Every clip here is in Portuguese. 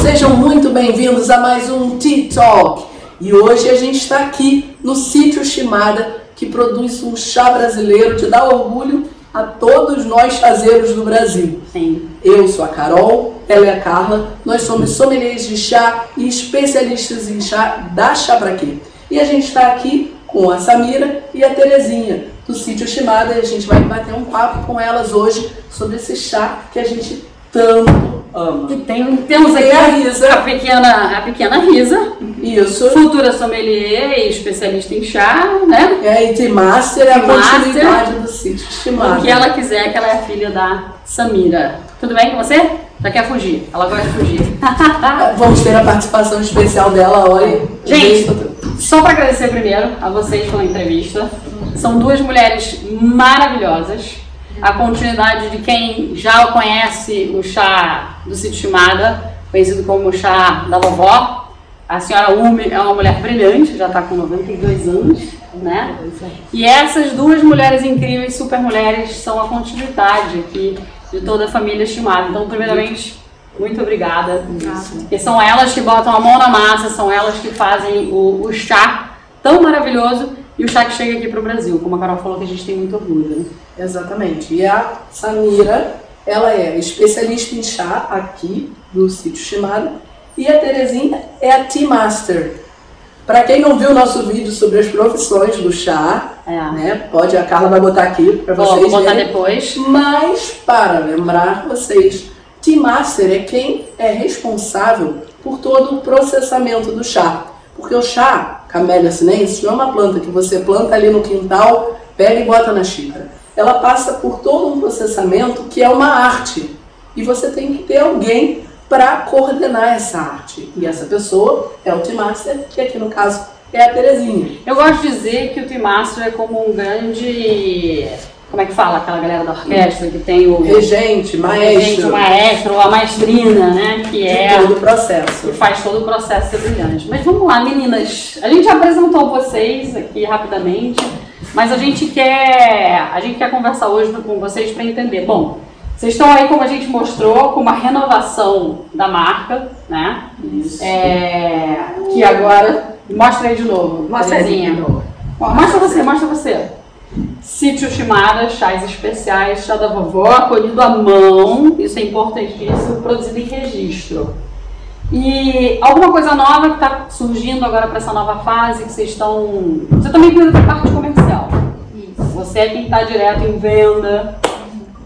Sejam muito bem-vindos a mais um Tea Talk. E hoje a gente está aqui no sítio Shimada, que produz um chá brasileiro que dá orgulho a todos nós chazeiros do Brasil. Sim. Eu sou a Carol, ela é a Carla, nós somos sommeliers de chá e especialistas em chá da Chá Pra Quê. E a gente está aqui com a Samira e a Terezinha, do sítio Shimada, e a gente vai bater um papo com elas hoje sobre esse chá que a gente tanto ama. E tem, temos aqui E a Risa. a pequena, a pequena Risa, Isso. futura sommelier e especialista em chá, né? E a IT Master é a Master. continuidade do sítio Shimada. O que ela quiser, que ela é a filha da Samira. Tudo bem com você? Já quer fugir? Ela gosta de fugir. Vamos ter a participação especial dela, olha. Gente, Só para agradecer primeiro a vocês pela entrevista. São duas mulheres maravilhosas. A continuidade de quem já conhece o chá do Sítio Chimada, conhecido como o chá da vovó. A senhora Umi é uma mulher brilhante, já está com 92 anos, né? E essas duas mulheres incríveis, super mulheres, são a continuidade aqui de toda a família Chimada. Então, primeiramente, muito obrigada. Porque são elas que botam a mão na massa, são elas que fazem o, o chá tão maravilhoso e o chá que chega aqui para o Brasil. Como a Carol falou, que a gente tem muito orgulho. né? Exatamente. E a Samira, ela é especialista em chá aqui do sítio Shimada. E a Terezinha é a Tea Master. Para quem não viu o nosso vídeo sobre as profissões do chá, É. né, pode, a Carla vai botar aqui para vocês vou botar verem. depois. Mas, para lembrar vocês, Tea Master é quem é responsável por todo o processamento do chá. Porque o chá, Camellia sinensis, não é uma planta que você planta ali no quintal, pega e bota na xícara. Ela passa por todo um processamento que é uma arte. E você tem que ter alguém para coordenar essa arte. E essa pessoa é o Tea Master, que aqui no caso é a Terezinha. Eu gosto de dizer que o Timaster é como um grande. Como é que fala aquela galera da orquestra que tem o. Regente, Gente, maestro, o maestro, a maestrina, né? Que é. todo o processo. que faz todo o processo ser brilhante. Mas vamos lá, meninas. A gente apresentou vocês aqui rapidamente, mas a gente quer, a gente quer conversar hoje com vocês para entender. Bom, vocês estão aí, como a gente mostrou, com uma renovação da marca, né? Isso. É, que agora. Mostra aí de novo. Mostra aí de novo. Mostra você, mostra você. Sítio Chimada, chás especiais, chá da vovó, colhido à mão, isso é importantíssimo, produzido em registro. E alguma coisa nova que está surgindo agora para essa nova fase, que vocês estão. Você também cuida da parte comercial. Isso. Você é quem está direto em venda,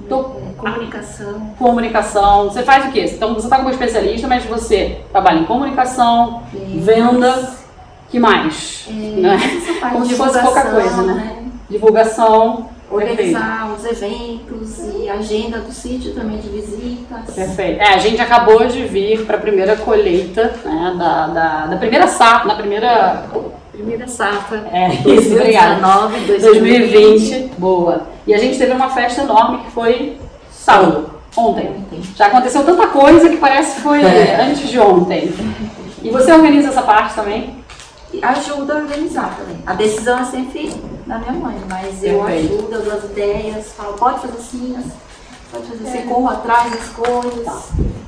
Tô- Comunicação. comunicação. Você faz o quê? Então você está como especialista, mas você trabalha em comunicação, venda, que mais? Né? Essa parte Como se fosse pouca coisa, né? Divulgação. Perfeito. Organizar os eventos e agenda do sítio também de visitas. Perfeito. É, a gente acabou de vir para a primeira colheita, né, da, da, da primeira safra, na primeira. Primeira safra. É, isso, obrigada. 2019, 2020. Boa. E a gente teve uma festa enorme que foi sábado, ontem. Ontem. Já aconteceu tanta coisa que parece que foi É. antes de ontem. E você organiza essa parte também? Ajuda a organizar também. A decisão é sempre da minha mãe, mas eu Perfeito. ajudo, eu dou as ideias, falo, pode fazer assim, pode fazer assim, corro atrás das coisas. Tá.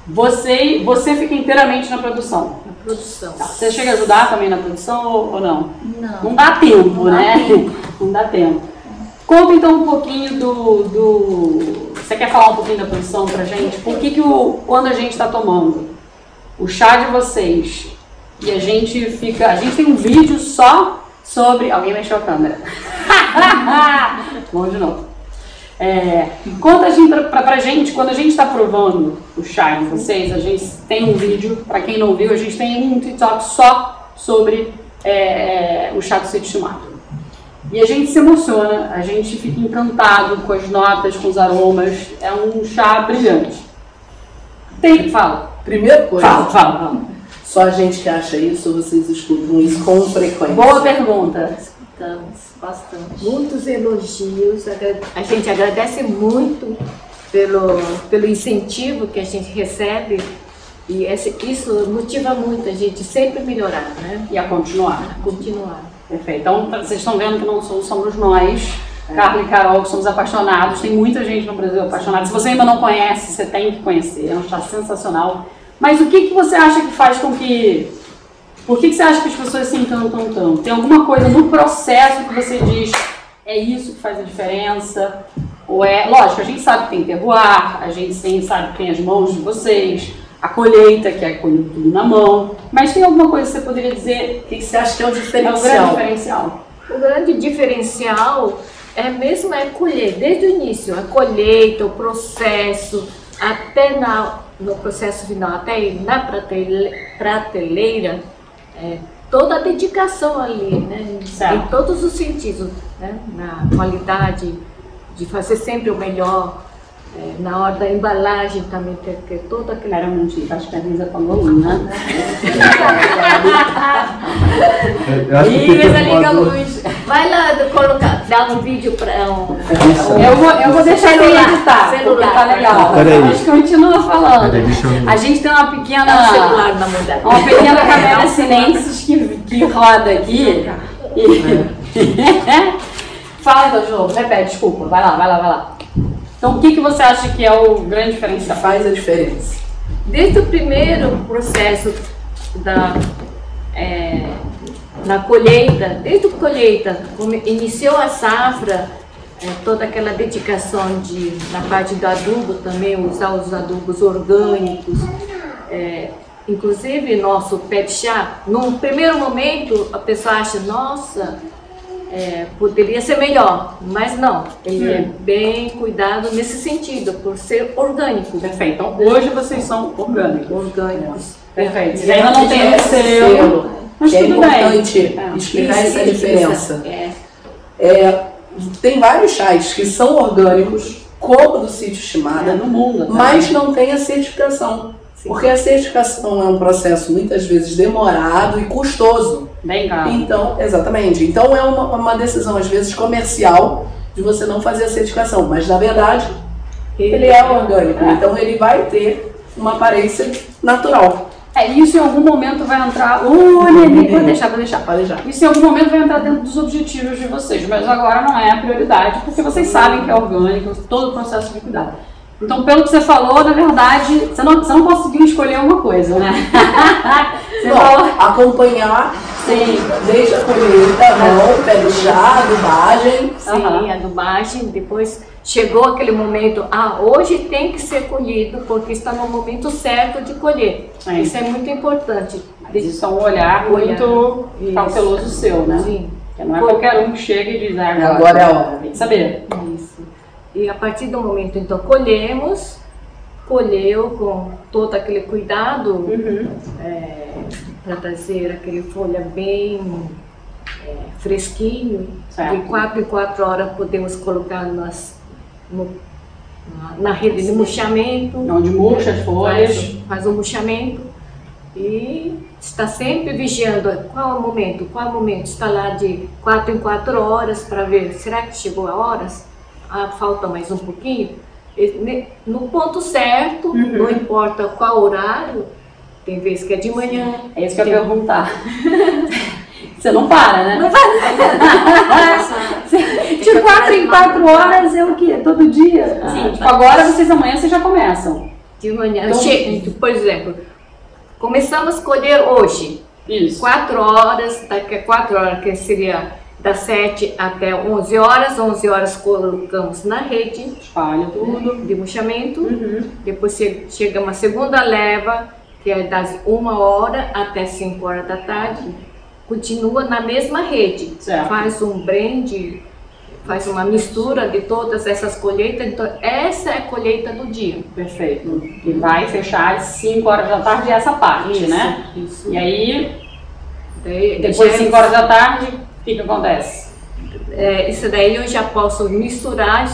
Você, você fica inteiramente na produção. Na produção. Tá. Você chega a ajudar também na produção ou, ou não? Não. Não dá tempo, Não dá né? tempo. Não dá tempo. Conta então um pouquinho do, do. Você quer falar um pouquinho da produção pra gente? Por que, que o, quando a gente está tomando o chá de vocês e a gente fica. A gente tem um vídeo só sobre. Alguém mexeu a câmera. Vamos de novo. É, conta a gente, pra, pra, pra gente, quando a gente está provando o chá de vocês, a gente tem um vídeo, pra quem não viu, a gente tem um TikTok só sobre é, é, o chá do sítio Shimato. E a gente se emociona, a gente fica encantado com as notas, com os aromas. É um chá brilhante. Tem, fala. Primeira coisa, Fala, fala, fala. Só a gente que acha isso, vocês escutam isso com frequência. Boa pergunta. Escutamos bastante. muitos elogios. A gente agradece muito pelo, pelo incentivo que a gente recebe e esse- isso motiva muito a gente sempre melhorar, né? E a continuar. Continuar. Perfeito. Então, tá- vocês estão vendo que não somos, somos nós, Carla e Carol, que somos apaixonados. Tem muita gente no Brasil apaixonada. Se você ainda não conhece, você tem que conhecer. É um chá sensacional. Mas o que, que você acha que faz com que. Por que, que você acha que as pessoas se encantam tanto? Tem alguma coisa no processo que você diz é isso que faz a diferença? Ou é. Lógico, a gente sabe que tem terroir, a gente sim sabe que tem as mãos de vocês, a colheita, que é colher tudo na mão. Mas tem alguma coisa que você poderia dizer O que que você acha que é o que é o diferencial? grande diferencial? O grande diferencial é mesmo é colher, desde o início, a colheita, o processo, até na, no processo final, até ir na pratele- prateleira, é, toda a dedicação ali, né? Certo. Em todos os sentidos, né? Na qualidade de fazer sempre o melhor, é, na hora da embalagem também ter, ter toda aquela Era um acho que a Lisa falou um, né? Que tem Lisa, liga a luz. Vai lá colocar, dar um vídeo para um, Eu vou, eu vou deixar ele editar, celular. porque tá legal. Peraí. Mas continua falando. Peraí, eu- A gente tem uma dar um pequena, celular na mão dela. uma pequena camélia sinenses que, que roda aqui. E... Fala então de novo, repete, desculpa. Vai lá, vai lá, vai lá. Então o que, que você acha que é o grande diferencial? faz a diferença. Desde o primeiro processo da é, na colheita, desde a colheita, como iniciou a safra, é, toda aquela dedicação de na parte do adubo também, usar os adubos orgânicos, é, inclusive nosso de chá, num primeiro momento a pessoa acha, nossa, é, poderia ser melhor, mas não, ele é bem cuidado nesse sentido, por ser orgânico. Perfeito. Então hoje vocês são orgânicos. Orgânicos. Perfeito. Você ainda não tem esse selo. Mas é tudo bem. importante É. explicar Isso, essa isso, diferença. É. É, tem vários chás que são orgânicos, como do sítio Shimada, no mundo. tá? mas não tem a certificação. Porque a certificação é um processo muitas vezes demorado e custoso. Bem caro. Então, exatamente. Então é uma, uma decisão, às vezes, comercial de você não fazer a certificação. Mas na verdade, ele é orgânico. É. Então ele vai ter uma aparência natural. É, isso em algum momento vai entrar. Ô, Nenê, vou deixar, vou deixar. Pode já. Isso em algum momento vai entrar dentro dos objetivos de vocês, mas agora não é a prioridade, porque vocês sabem que é orgânico, todo o processo de cuidado. Então, pelo que você falou, na verdade, você não, você não conseguiu escolher uma coisa, né? você falou. Bom, acompanhar Sim. desde a colheita, mão, pé de chá, adubagem. Sim, Aham. adubagem, depois chegou aquele momento, ah, hoje tem que ser colhido porque está no momento certo de colher. É. Isso é muito importante. Mas Isso é um olhar Olhar. muito Isso. cauteloso seu, né? Sim, Porque não é qualquer um que chega e diz, ah, agora, Agora é a hora. Saber. isso. E a partir do momento, então, colhemos, colheu com todo aquele cuidado Uhum. para trazer aquele folha bem é, fresquinho. Certo. De quatro em quatro horas podemos colocar nas, no- na, na rede de murchamento. Onde murcha as folhas. Faz, faz o murchamento e está sempre vigiando qual é o momento, qual é o momento. Está lá de quatro em quatro horas para ver, será que chegou a horas? Ah, falta mais um pouquinho. No ponto certo, Uhum. não importa qual horário, tem vezes que é de manhã. É isso que eu ia perguntar. Você não para, né? De quatro em quatro horas é o quê? Todo dia? Sim. Tipo, agora vocês amanhã vocês já começam. De manhã. Então- Che- por exemplo, começamos a colher hoje. Isso. 4 horas, daqui a 4 horas, que seria das 7 até 11 horas. 11 horas colocamos na rede Espalha tudo. de murchamento. Uhum. Depois che- chega uma segunda leva, que é das 1 hora até 5 horas da tarde. Continua na mesma rede. Certo. Faz um blend, faz uma mistura de todas essas colheitas. Então, essa é a colheita do dia. Perfeito. E vai fechar às 5 horas da tarde essa parte, Isso, né? Isso. E aí, Daí, depois de já- 5 horas da tarde, que, que acontece? É, isso daí eu já posso misturar,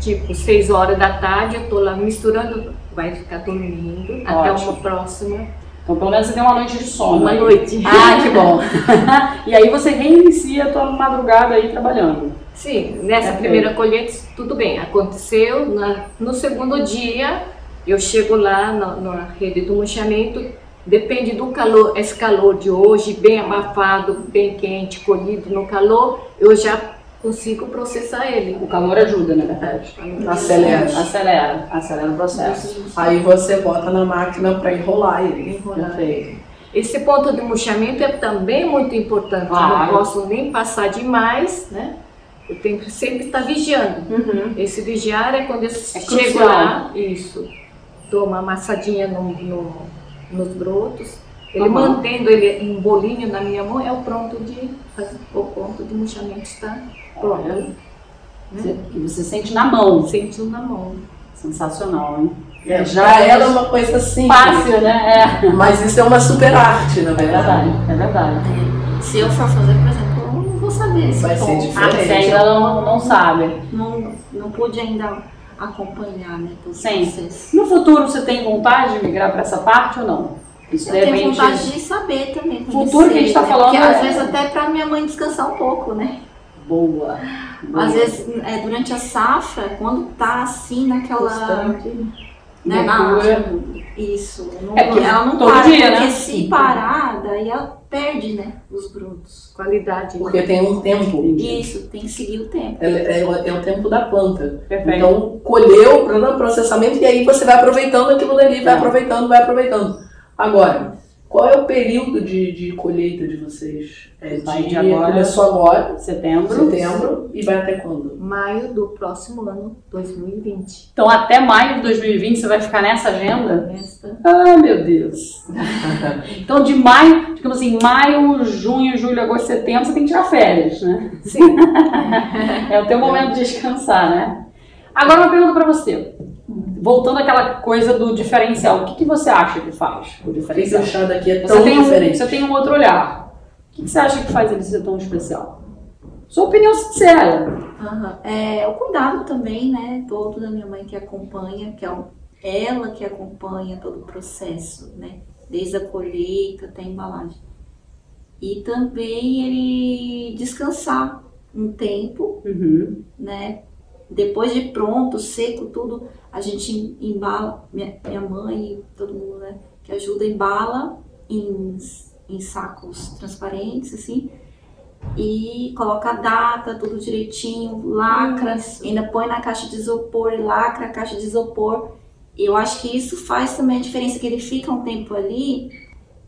tipo, 6 horas da tarde, eu tô lá misturando, vai ficar dormindo até Ótimo. uma próxima, Então, pelo menos você tem uma noite de sono. uma noite. Ah, que bom. e aí você reinicia a tua madrugada aí trabalhando. Sim, nessa Ok. primeira colheita, tudo bem, aconteceu. Na- no segundo dia, eu chego lá na, na rede do murchamento, depende do calor, esse calor de hoje, bem abafado, bem quente, colhido no calor, eu já consigo processar ele. O calor ajuda, na verdade. Acelera. Acelera, acelera o processo. Aí você bota na máquina para enrolar ele. Enrolar. Perfeito. Esse ponto de murchamento é também muito importante. Eu Claro. não posso nem passar demais, né? Eu tenho que sempre estar vigiando. Uhum. Esse vigiar é quando eu chego crucial. lá, isso, dou uma amassadinha no, no- nos brotos. Ele Uhum. mantendo ele um bolinho na minha mão, é o pronto de fazer, o ponto de murchamento está pronto. Olha. Você, e você sente na mão. Sentindo na mão. Sensacional, hein? É, já era uma coisa simples. Fácil, né? É. Mas isso é uma super arte, na É verdade. verdade, é verdade. Se eu for fazer, por exemplo, eu não vou saber esse Vai ser diferente. Ah, você ainda não, não sabe. Não, não pude ainda acompanhar, né, o Sim. No futuro você tem vontade de migrar para essa parte ou não? Isso Eu tenho repente. vontade de saber também. Futuro que a gente tá né? falando Porque é- às vezes até pra minha mãe descansar um pouco, né? Boa. boa. Às vezes, é, durante a safra, quando tá assim naquela. Constante. Né, na, isso. Não, É porque ela não todo para, dia, porque né? se parar, daí ela perde, né? Os brotos. Qualidade. Porque tem um tempo. Isso, tem que seguir o tempo. É, é o- é o tempo da planta. Perfeito. Então, colheu para processamento e aí você vai aproveitando aquilo dali, vai É. aproveitando, vai aproveitando. Agora, qual é o período de, de colheita de vocês? É Vai de de, agora. Começou agora, Setembro. setembro, e vai até quando? Maio do próximo ano, 2020. Então até maio de 2020 você vai ficar nessa agenda? Esta Ah, meu Deus. Então de maio, digamos assim, maio, junho, julho, agosto, setembro, você tem que tirar férias, né? Sim. É o teu momento de descansar, né? Agora uma pergunta pra você. Voltando àquela coisa do diferencial, o que, que você acha que faz o diferencial? o chá daqui é Você tão tem, um, diferente? você tem um outro olhar. O que, que você acha que faz ele ser tão especial? Sua opinião sincera. Aham. É, o cuidado também, né? Todo da minha mãe que acompanha, que é o- ela que acompanha todo o processo, né? Desde a colheita até a embalagem. E também ele descansar um tempo, Uhum. né? Depois de pronto, seco, tudo, a gente embala, minha, minha mãe e todo mundo, né? Que ajuda, embala em, em sacos transparentes, assim, e coloca a data, tudo direitinho, lacra, ainda põe na caixa de isopor, e lacra a caixa de isopor. Eu acho que isso faz também a diferença, que ele fica um tempo ali,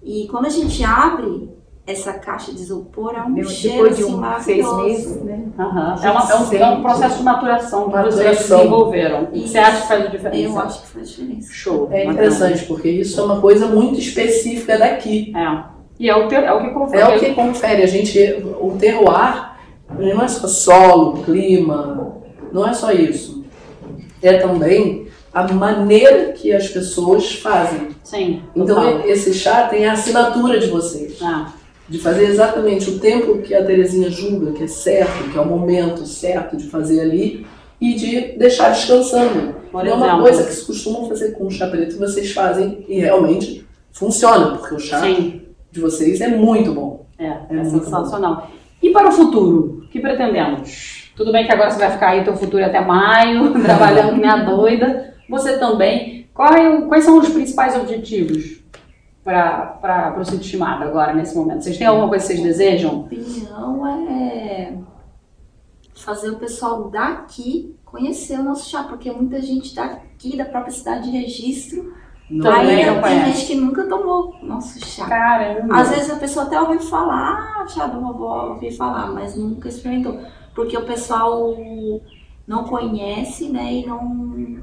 e quando a gente abre essa caixa de isopor, é um Depois cheiro de assim, um, maravilhoso. seis meses, né? Aham. É, uma- é um, é um processo de maturação que vocês desenvolveram. Que você acha que faz a diferença? Eu acho que faz diferença. Show. É interessante, porque isso é uma coisa muito específica daqui. É. E é o, te, é o que confere. É o que confere. A gente, o terroir não é só solo, clima, não é só isso. É também a maneira que as pessoas fazem. Sim. Então total. esse chá tem a assinatura de vocês. Ah, De fazer exatamente o tempo que a Terezinha julga que é certo, que é o momento certo de fazer ali, e de deixar descansando. por é uma coisa que se costumam fazer com o chá preto, vocês fazem e realmente funciona, porque o chá Sim. de vocês é muito bom. É, é, É sensacional. E para o futuro, o que pretendemos? Tudo bem que agora você vai ficar aí teu futuro é até maio, trabalhando que nem a doida. Você também. Qual é quais são os principais objetivos para o sítio estimado agora, nesse momento? Vocês têm alguma coisa que vocês desejam? opinião é fazer o pessoal daqui conhecer o nosso chá, porque muita gente daqui da própria cidade de registro Também ainda não tem conhece. gente que nunca tomou nosso chá. Caramba! Às vezes a pessoa até ouviu falar, ah, chá da vovó, ouvi falar, mas nunca experimentou. Porque o pessoal não conhece, né, e não.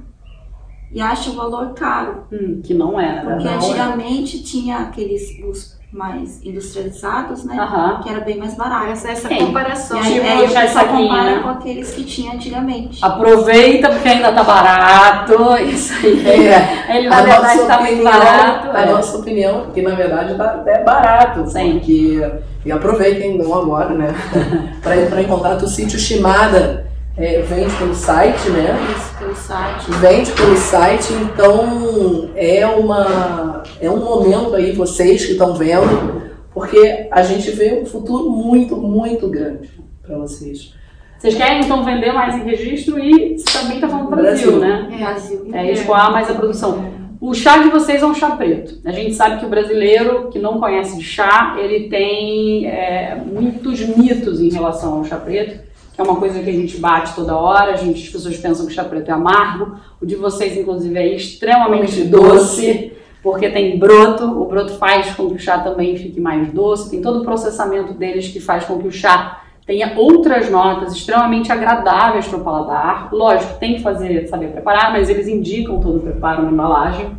E acha o valor caro. Hum, que não é, Porque né? antigamente tinha aqueles os mais industrializados, né? Aham. Que era bem mais barato. Essa, essa Sim. comparação. E aí, Tipo, o já saquinho, compara né? com aqueles que tinha antigamente. Aproveita porque ainda tá barato. Isso aí. É, Ele na verdade nossa tá muito opinião- barato. A é. nossa opinião, que na verdade tá até barato. Sim. Porque, e aproveitem então agora, né? para entrar em contato, o sítio Shimada é, vende pelo site, né? Isso, pelo site. Vende pelo site, então é uma é um momento aí vocês que estão vendo, porque a gente vê um futuro muito, muito grande para vocês. Vocês querem então vender mais em registro e também tá falando do Brasil, Brasil. né? Brasil. É escoar mais a produção. O chá de vocês é um chá preto. A gente sabe que o brasileiro que não conhece de chá, ele tem é, muitos mitos em relação ao chá preto, é uma coisa que a gente bate toda hora, a gente, as pessoas pensam que chá preto é amargo. O de vocês, inclusive, é extremamente doce, porque tem broto. O broto faz com que o chá também fique mais doce. Tem todo o processamento deles que faz com que o chá tenha outras notas extremamente agradáveis para o paladar. Lógico, tem que fazer, saber preparar, mas eles indicam todo o preparo na embalagem.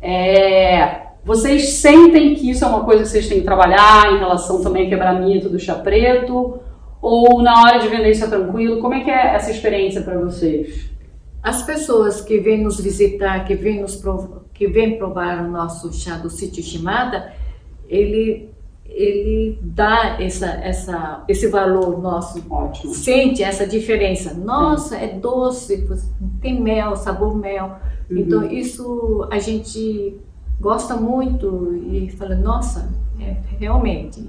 É, vocês sentem que isso é uma coisa que vocês têm que trabalhar em relação também ao quebramento do chá preto? Ou na hora de vender isso é tranquilo? Como é que é essa experiência para vocês? As pessoas que vêm nos visitar, que vêm, nos prov... que vêm provar o nosso chá do sítio Shimada, ele, ele dá essa, essa, esse valor nosso. Ótimo. Sente essa diferença. Nossa, é doce, tem mel, sabor mel. Uhum. Então, isso a gente gosta muito e fala, nossa, é, realmente,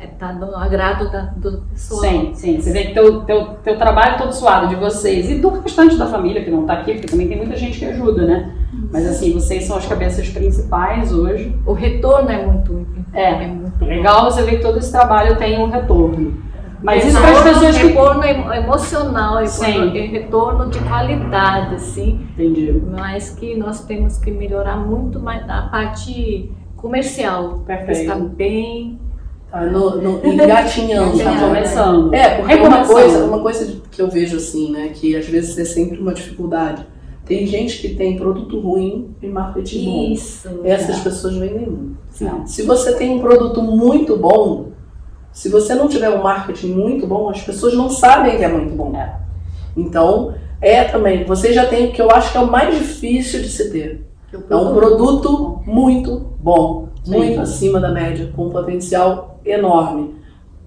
está no agrado da, do pessoal. Sim, sim. Você vê que teu, teu, teu trabalho todo suado de vocês e do restante da família que não está aqui, porque também tem muita gente que ajuda, né? Mas assim, vocês são as cabeças principais hoje. O retorno é muito, É, muito legal você ver que todo esse trabalho tem um retorno. Mas É, isso para as pessoas que. retorno emo- emocional, é Sim. é retorno de qualidade, assim, Entendi. mas que nós temos que melhorar muito mais na parte comercial. Perfeito. Está bem. Tá no, no, engatinhando. Tá né? começando. É, porque uma Recomeçando. coisa, uma coisa que eu vejo assim, né, que às vezes é sempre uma dificuldade. Tem gente que tem produto ruim e marketing bom. Isso. Essas pessoas vendem muito. Não. Se você tem um produto muito bom, se você não tiver um marketing muito bom, as pessoas não sabem que é muito bom. É. Então, é também, você já tem o que eu acho que é o mais difícil de se ter. É um produto muito bom, Sim. muito acima da média, com um potencial enorme.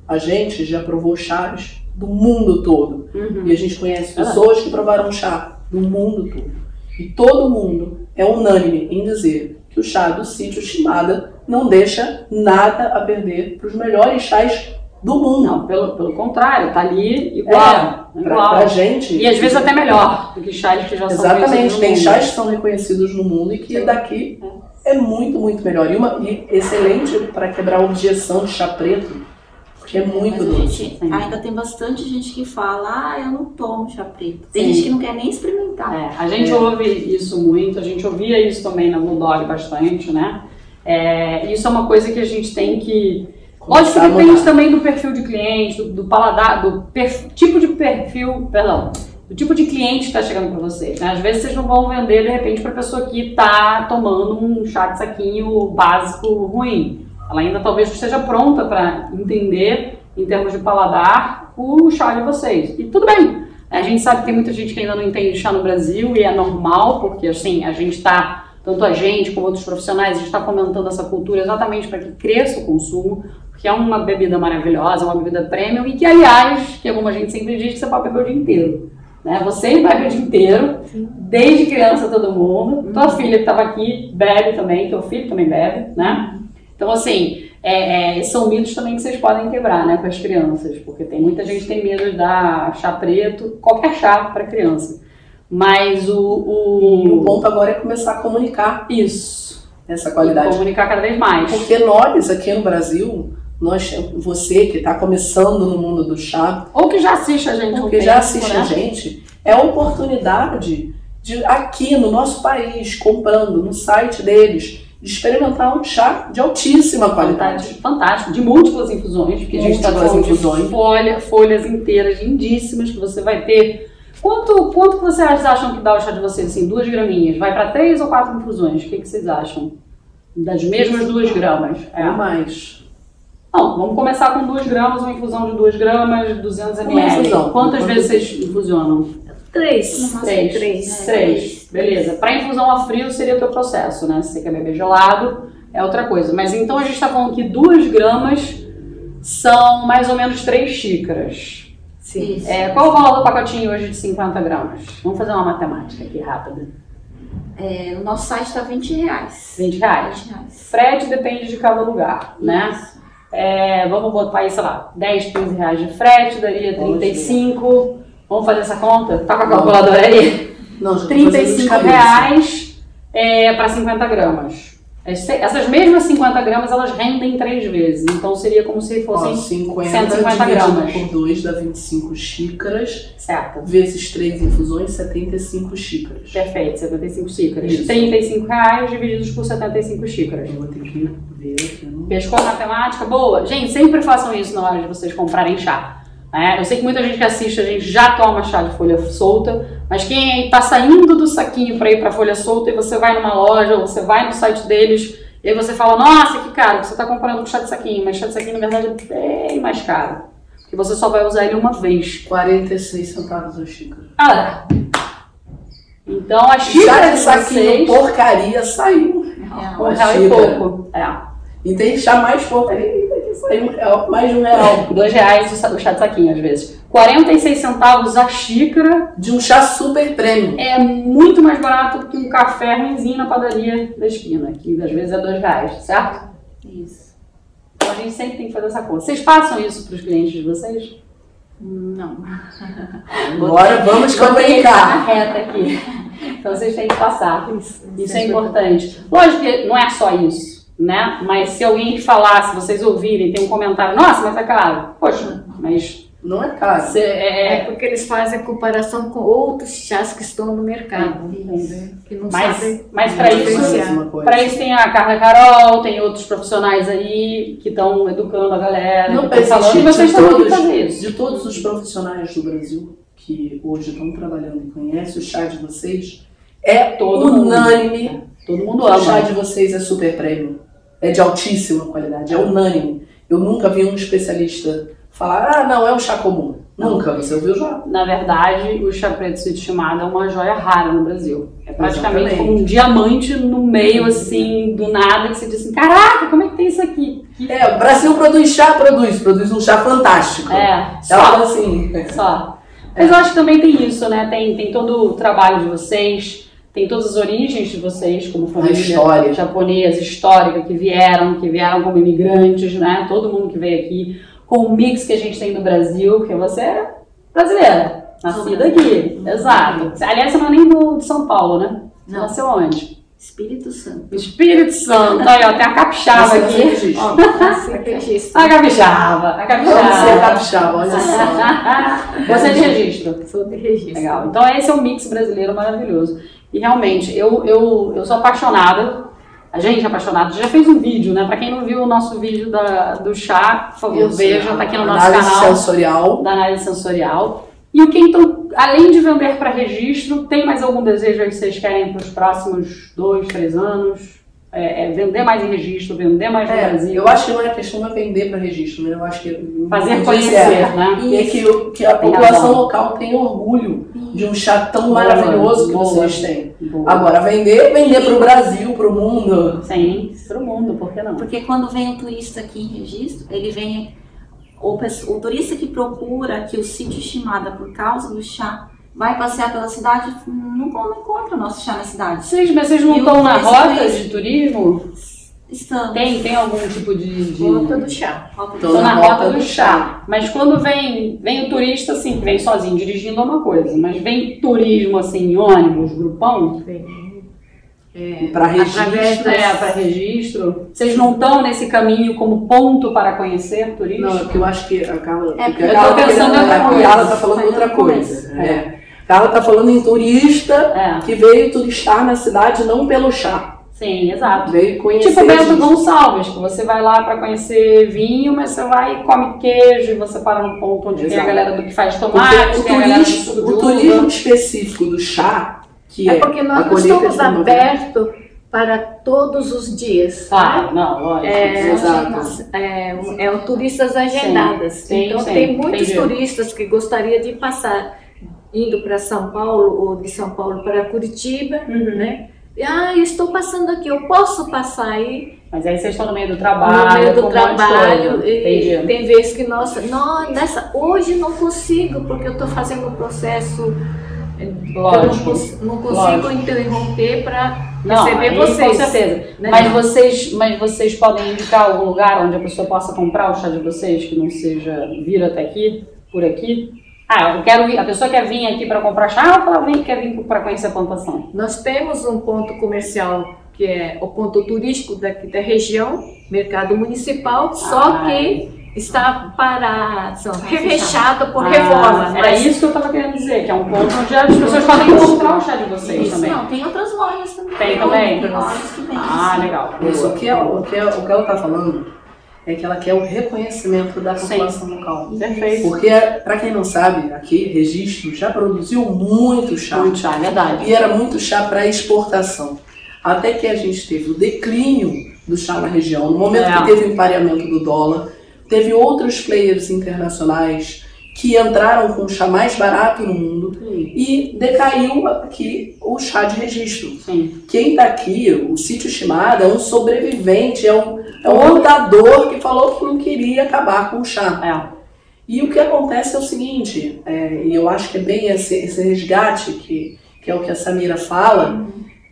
A gente já provou chás do mundo todo. Uhum. E a gente conhece pessoas que provaram chá do mundo todo. E todo mundo é unânime em dizer que o chá do sítio Shimada não deixa nada a perder para os melhores chás do mundo. Não, pelo, pelo contrário, tá ali igual. É, igual. pra gente. E às vezes até melhor do que chás que já são Exatamente, conhecidos no tem chás que são reconhecidos no mundo e que daqui é muito, muito melhor. E, uma, e excelente para quebrar a objeção de chá preto, porque é muito Mas doce. gente, ainda tem bastante gente que fala, ah, eu não tomo chá preto. Tem Sim. gente que não quer nem experimentar. É, a gente É. ouve isso muito, a gente ouvia isso também na Bulldog bastante, né? É, isso é uma coisa que a gente tem que. Lógico que depende também do perfil de cliente, do, do paladar, do tipo de perfil, perdão, do tipo de cliente que está chegando para vocês. Né? Às vezes vocês não vão vender de repente para pessoa que está tomando um chá de saquinho básico ruim. Ela ainda talvez não esteja pronta para entender, em termos de paladar, o chá de vocês. E tudo bem. A gente sabe que tem muita gente que ainda não entende chá no Brasil e é normal, porque assim, a gente está, tanto a gente como outros profissionais, a gente está fomentando essa cultura exatamente para que cresça o consumo, porque é uma bebida maravilhosa, uma bebida premium e que, aliás, que como a gente sempre diz, que você pode beber o dia inteiro. Né? Você bebe o dia inteiro, desde criança todo mundo. Tua filha que estava aqui bebe também, teu filho também bebe, né? Então, assim, é, é, são mitos também que vocês podem quebrar, né, com as crianças, porque tem muita gente que tem medo de dar chá preto, qualquer chá para criança. Mas o, E o o... ponto agora é começar a comunicar Isso. essa qualidade. Comunicar cada vez mais. Porque nós, aqui no Brasil, nós, você que está começando no mundo do chá, Ou que já assiste a gente. porque tempo, já assiste né? a gente, é a oportunidade de aqui no nosso país, comprando no site deles, de experimentar um chá de altíssima qualidade. Fantástico, de múltiplas infusões, porque a gente está Múltiplas infusões. folha, folhas inteiras, lindíssimas, que você vai ter. Quanto, quanto que vocês acham que dá o chá de vocês? Assim, duas graminhas? Vai para três ou quatro infusões? O que, que vocês acham? Das mesmas duas gramas? É. Ou mais. Não, vamos começar com duas gramas, uma infusão de duas gramas, 200 Uma ml. infusão. Quantas Uma vezes vocês infusionam? Três. Três. três. Três. Beleza. Para infusão a frio seria o teu processo, né? Se você quer beber gelado, é outra coisa. Mas então a gente está falando que duas gramas são mais ou menos três xícaras. Sim. Isso. É, qual o valor do pacotinho hoje de 50 gramas? Vamos fazer uma matemática aqui rápida. É, o nosso site está 20 reais. 20 reais. 20 reais. Frete depende de cada lugar, né? É, vamos botar aí, sei lá, 10, 15 reais de frete, daria Pode 35. Vamos fazer essa conta? Tá com a calculadora aí? Não, já tô fazendo de 35 cabeça. reais é, para 50 gramas. Esse- Essas mesmas 50 gramas, elas rendem três vezes. Então seria como se Ó, fossem 50 150 dividido gramas. por 2 dá 25 xícaras, certo. vezes 3 infusões, 75 xícaras. Perfeito, 75 xícaras. Isso. 35 reais divididos por 75 xícaras. Eu vou ter que ver aqui. Pescou a matemática? Boa. Gente, sempre façam isso na hora de vocês comprarem chá. Né? eu sei que muita gente que assiste, a gente já toma chá de folha solta, mas quem aí tá saindo do saquinho para ir para folha solta e você vai numa loja, ou você vai no site deles, e aí você fala, nossa, que caro, você tá comprando chá de saquinho, mas chá de saquinho na verdade é bem mais caro. Porque você só vai usar ele uma vez. 46 centavos a xícara. Ah, então a Chá xícara de de saquinho vocês, porcaria saiu. um uma real e pouco. É. E tem chá mais porcaria que saiu um real, mais de um real. Dois reais o chá de saquinho, às vezes. 46 centavos a xícara De um chá super premium. é muito mais barato que um café ruimzinho na padaria da esquina, que às vezes é dois reais, certo? Isso. Então a gente sempre tem que fazer essa conta. Vocês passam isso para os clientes de vocês? Não. Agora vamos complicar. reta aqui. Então vocês têm que passar. Isso, Isso é importante. Lógico que não é só isso, né? Mas se alguém falar, se vocês ouvirem, tem um comentário, nossa, mas é caro. Poxa, mas Não é caro. você é, É porque eles fazem comparação com outros chás que estão no mercado. Que não Mas, sabem mas para isso, mesma coisa. para isso tem a Carla Carol, tem outros profissionais aí que estão educando a galera, Não que estão falando, e existe vocês de todos, isso. de todos os profissionais do Brasil que hoje estão trabalhando e conhecem o chá de vocês, é Todo mundo. Todo mundo o chá ama. de vocês é super premium. É de altíssima qualidade, é unânime. Eu nunca vi um especialista falar, ah, não, é um chá comum. Nunca, você ouviu já? Na verdade, o chá preto suíte estimado é uma joia rara no Brasil. É praticamente como um diamante no meio, assim, do nada, que você diz assim, caraca, como é que tem isso aqui? É, o Brasil produz chá, produz, produz um chá fantástico. É, só. assim, Só. Mas eu acho que também tem isso, né? Tem, tem todo o trabalho de vocês, tem todas as origens de vocês, como família história. japonesa, histórica, que vieram, que vieram como imigrantes, né? Todo mundo que veio aqui, com o mix que a gente tem no Brasil, porque você é brasileira, nascida aqui. Exato. Aliás, você não é nem do, de São Paulo, né? Você Não. nasceu onde? Espírito Santo. Espírito Santo. Aí, ó, tem a capixaba você aqui. existe. Ó, registro. A capixaba. A Vamos ser capixaba. capixaba, olha só. Você é de registro. Sou de registro. Legal. Então esse é um mix brasileiro maravilhoso. E realmente, eu, eu, eu sou apaixonada. A gente é apaixonada. Já fez um vídeo, né? Pra quem não viu o nosso vídeo da, do chá, por favor, veja. Tá aqui no nosso análise canal sensorial. da análise sensorial. E o que então, além de vender para registro, tem mais algum desejo aí que vocês querem para os próximos dois, três anos? É, é vender mais em registro, vender mais no É, Brasil? eu acho que não é questão de vender para registro, né? Eu acho que Fazer Isso conhecer, é. né? E é que, o- que a Tem população razão. local tem orgulho de um chá tão Boa, maravilhoso que boa. vocês têm. Boa. Agora, vender, vender para o Brasil, para o mundo. Sim, para o mundo, por que não? Porque quando vem um turista aqui em registro, ele vem. O, o turista que procura aqui o sítio estimada por causa do chá, vai passear pela cidade, não, não encontra o nosso chá na cidade. Vocês, mas vocês não E estão na rota mês- de turismo? Estamos. Tem, tem algum tipo de. de... Conta do chá. Tô Estão na rota rota do do chá. Mas quando vem, vem o turista, assim, que vem sozinho, dirigindo é uma coisa. Mas vem turismo, assim, em ônibus, grupão, É, Para registro. das- é, para registro. Vocês não estão nesse caminho como ponto para conhecer turismo? Não, é porque eu acho que a Carla. É, porque eu a tá pensando em outra a coisa. Carla tá falando outra coisa. começo. É. Carla tá falando em turista É, que veio turistar na cidade não pelo chá. sim, exato. Veio conhecer. Tipo Bento. Gonçalves, que você vai lá para conhecer vinho, mas você vai e come queijo e você para no ponto onde tem a Exato. galera do que faz tomate, o do turismo, o turismo específico do chá, que é, É porque nós não estamos abertos para todos os dias. Claro, não, lógico. É, Exato. é, é o turistas agendadas. Sim, então sim, tem muitos entendi. turistas que gostariam de passar indo para São Paulo ou de São Paulo para Curitiba, Uhum. né? Ah, eu estou passando aqui, eu posso passar aí Mas aí vocês estão no meio do trabalho, no meio do um trabalho. E Entendi. tem vezes que nossa, não, nessa hoje não consigo porque eu estou fazendo o processo. Eu não, Lógico. cons- não consigo Lógico. interromper para Não, receber vocês. Com certeza. né? Mas vocês, mas vocês podem indicar algum lugar onde a pessoa possa comprar o chá de vocês que não seja vir até aqui, por aqui? Ah, eu quero vir, a pessoa quer vir aqui para comprar chá ou ela vem, quer vir para conhecer a plantação? Nós temos um ponto comercial que é o ponto turístico daqui da região, mercado municipal, só Ah. que está parado, fechado por Ah, reforma. Era mas- isso que eu tava querendo dizer, que é um ponto onde as pessoas podem encontrar o chá de vocês Isso, também. não, tem outras lojas também. Tem também? Tem lojas que vendem. Ah, legal. Isso, o que, é- o, que, é- o que ela está falando é que ela quer o reconhecimento da Sim. população local. Perfeito. Porque, para quem não sabe, aqui, Registro já produziu muito chá. Muito chá, é verdade. E era muito chá para exportação. Até que a gente teve o declínio do chá na região. No momento É. que teve o empareamento do dólar, teve outros players internacionais que entraram com o chá mais barato no mundo e decaiu aqui o chá de registro. Sim. Quem está aqui, o sítio Shimada, é um sobrevivente, é um, é um lutador que falou que não queria acabar com o chá. É. E o que acontece é o seguinte, é, e eu acho que é bem esse, esse resgate que, que é o que a Samira fala,